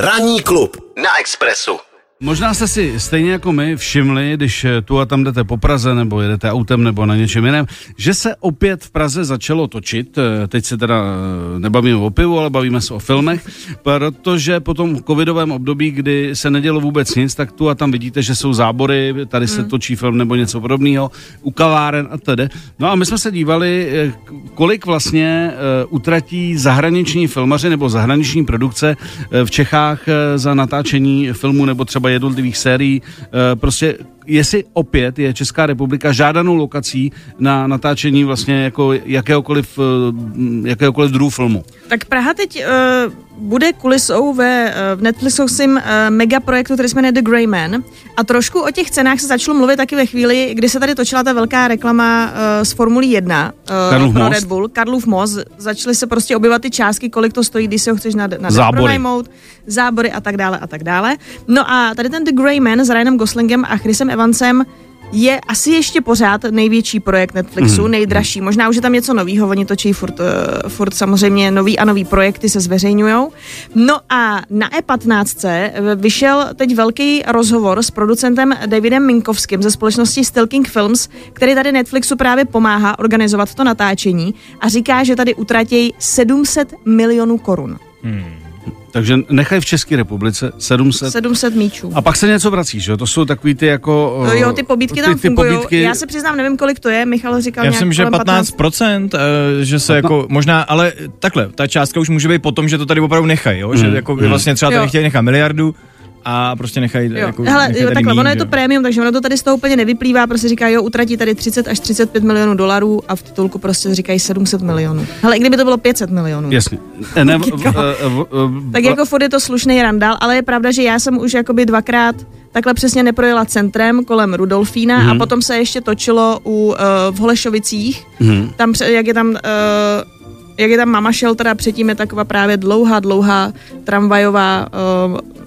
Ranní klub na Expressu. Možná jste si stejně jako my všimli, když tu a tam jdete po Praze nebo jedete autem nebo na něčem jiném, že se opět v Praze začalo točit. Teď se teda eh, nebavíme o pivu, ale bavíme se o filmech, protože po tom covidovém období, kdy se nedělo vůbec nic, tak tu a tam vidíte, že jsou zábory, tady se hmm. točí film nebo něco podobného, u kaváren a tedy. No a my jsme se dívali, eh, kolik vlastně eh, utratí zahraniční filmaři nebo zahraniční produkce v Čechách za natáčení filmu nebo třeba jednotlivých sérií. Eh, prostě jestli opět je Česká republika žádanou lokací na natáčení vlastně jako jakéhokoliv, eh, jakéhokoliv druhu filmu. Tak Praha teď uh, bude kulisou ve, uh, v Netflixovém uh, megaprojektu, který se jmenuje The Grey Man. A trošku o těch cenách se začalo mluvit taky ve chvíli, kdy se tady točila ta velká reklama uh, z Formulí 1 uh, pro most. Red Bull, Karlův most. Začaly se prostě objevovat ty částky, kolik to stojí, když si ho chceš na, na zábory. pronajmout, zábory a tak dále a tak dále. No a tady ten The Grey Man s Ryanem Goslingem a Chrisem Evansem je asi ještě pořád největší projekt Netflixu, mm. nejdražší. Možná už je tam něco nového, oni točí furt, uh, furt samozřejmě nový a nový projekty se zveřejňují. No a na E15 vyšel teď velký rozhovor s producentem Davidem Minkovským ze společnosti Stilking Films, který tady Netflixu právě pomáhá organizovat to natáčení a říká, že tady utratí 700 milionů korun. Hmm. Takže nechaj v České republice 700. 700 míčů. A pak se něco vrací, že jo? To jsou takový ty jako... No jo, ty pobítky tam ty, ty fungují. Pobítky... Já se přiznám, nevím, kolik to je. Michal říkal Já myslím, že 15%, 15%, eh, že se 15... jako možná, ale takhle, ta částka už může být potom, že to tady opravdu nechají, jo? Mm. Že jako mm. vlastně třeba tady chtějí nechat miliardu, a prostě nechají. Jako, Hele, nechají jo, takhle, mín, ono je to prémium, takže ono to tady z toho úplně nevyplývá, prostě říká, jo, utratí tady 30 až 35 milionů dolarů a v titulku prostě říkají 700 milionů. Hele, i kdyby to bylo 500 milionů. Jasně. Ne, v, v, v, tak jako furt je to slušný randál, ale je pravda, že já jsem už jakoby dvakrát takhle přesně neprojela centrem kolem Rudolfína mm-hmm. a mhm. potom se ještě točilo u, uh, v Holešovicích, mm-hmm. tam, jak je tam uh, jak je tam mama shelter a předtím je taková právě dlouhá, dlouhá tramvajová uh, Eh,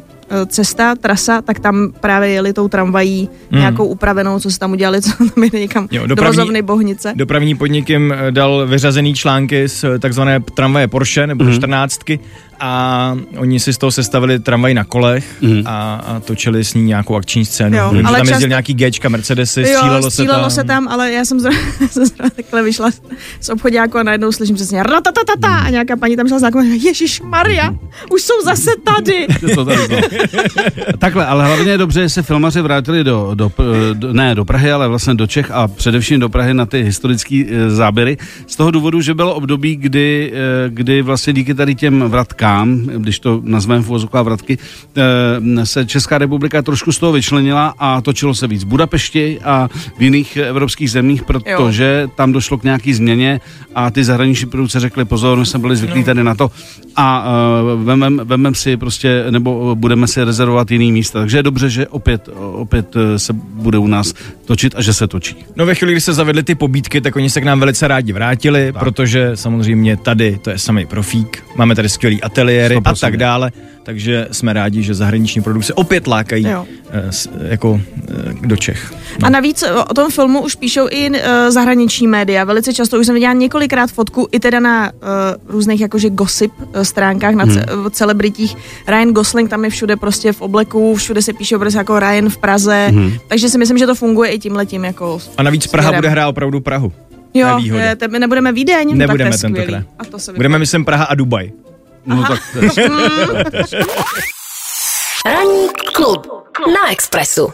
cesta, trasa, tak tam právě jeli tou tramvají hmm. nějakou upravenou, co se tam udělali, co tam jde někam jo, dopravní, do Bohnice. Dopravní podnik jim eh, dal vyřazený články z eh, takzvané tramvaje Porsche nebo hmm. 14 a oni si z toho sestavili tramvaj na kolech mm. a, a točili s ní nějakou akční scénu. Jo, Vím, ale tam jezdil nějaký Gčka, Mercedesy, jo, střílelo, střílelo se tam. se tam, ale já jsem zrovna, jsem zrovna takhle vyšla z obchodáku a najednou slyším přesně ratatatata a nějaká paní tam šla s Ježíš Maria, už jsou zase tady. takhle, ale hlavně je dobře, že se filmaři vrátili do, do, do, ne do Prahy, ale vlastně do Čech a především do Prahy na ty historické e, záběry. Z toho důvodu, že bylo období, kdy, e, kdy vlastně díky tady těm vratkám nám, když to nazveme v uvozovkách vratky, eh, se Česká republika trošku z toho vyčlenila a točilo se víc v Budapešti a v jiných evropských zemích, protože jo. tam došlo k nějaký změně a ty zahraniční produkce řekli pozor, my jsme byli zvyklí no. tady na to a uh, vemem, vemem si prostě, nebo budeme si rezervovat jiný místa. Takže je dobře, že opět, opět eh, se bude u nás točit a že se točí. No ve chvíli, kdy se zavedly ty pobídky, tak oni se k nám velice rádi vrátili, tak. protože samozřejmě tady to je samý profík, máme tady skvělý ateliéry 100%. a tak dále takže jsme rádi, že zahraniční produkce opět lákají jo. Eh, jako eh, do Čech. No. A navíc eh, o tom filmu už píšou i zahraniční média. Velice často už jsem viděla několikrát fotku i teda na uh, různých jakože gossip stránkách, na hmm. celebritích. Ryan Gosling tam je všude prostě v obleku, všude se píše prostě jako Ryan v Praze, hmm. takže si myslím, že to funguje i tím letím jako A navíc Praha bude hrát opravdu Prahu. Jo, je, te, nebudeme Vídeň, Nebudeme tak to je tentokrát. A to se Budeme, myslím, Praha a Dubaj. No Aha. tak... Ranní klub na Expressu.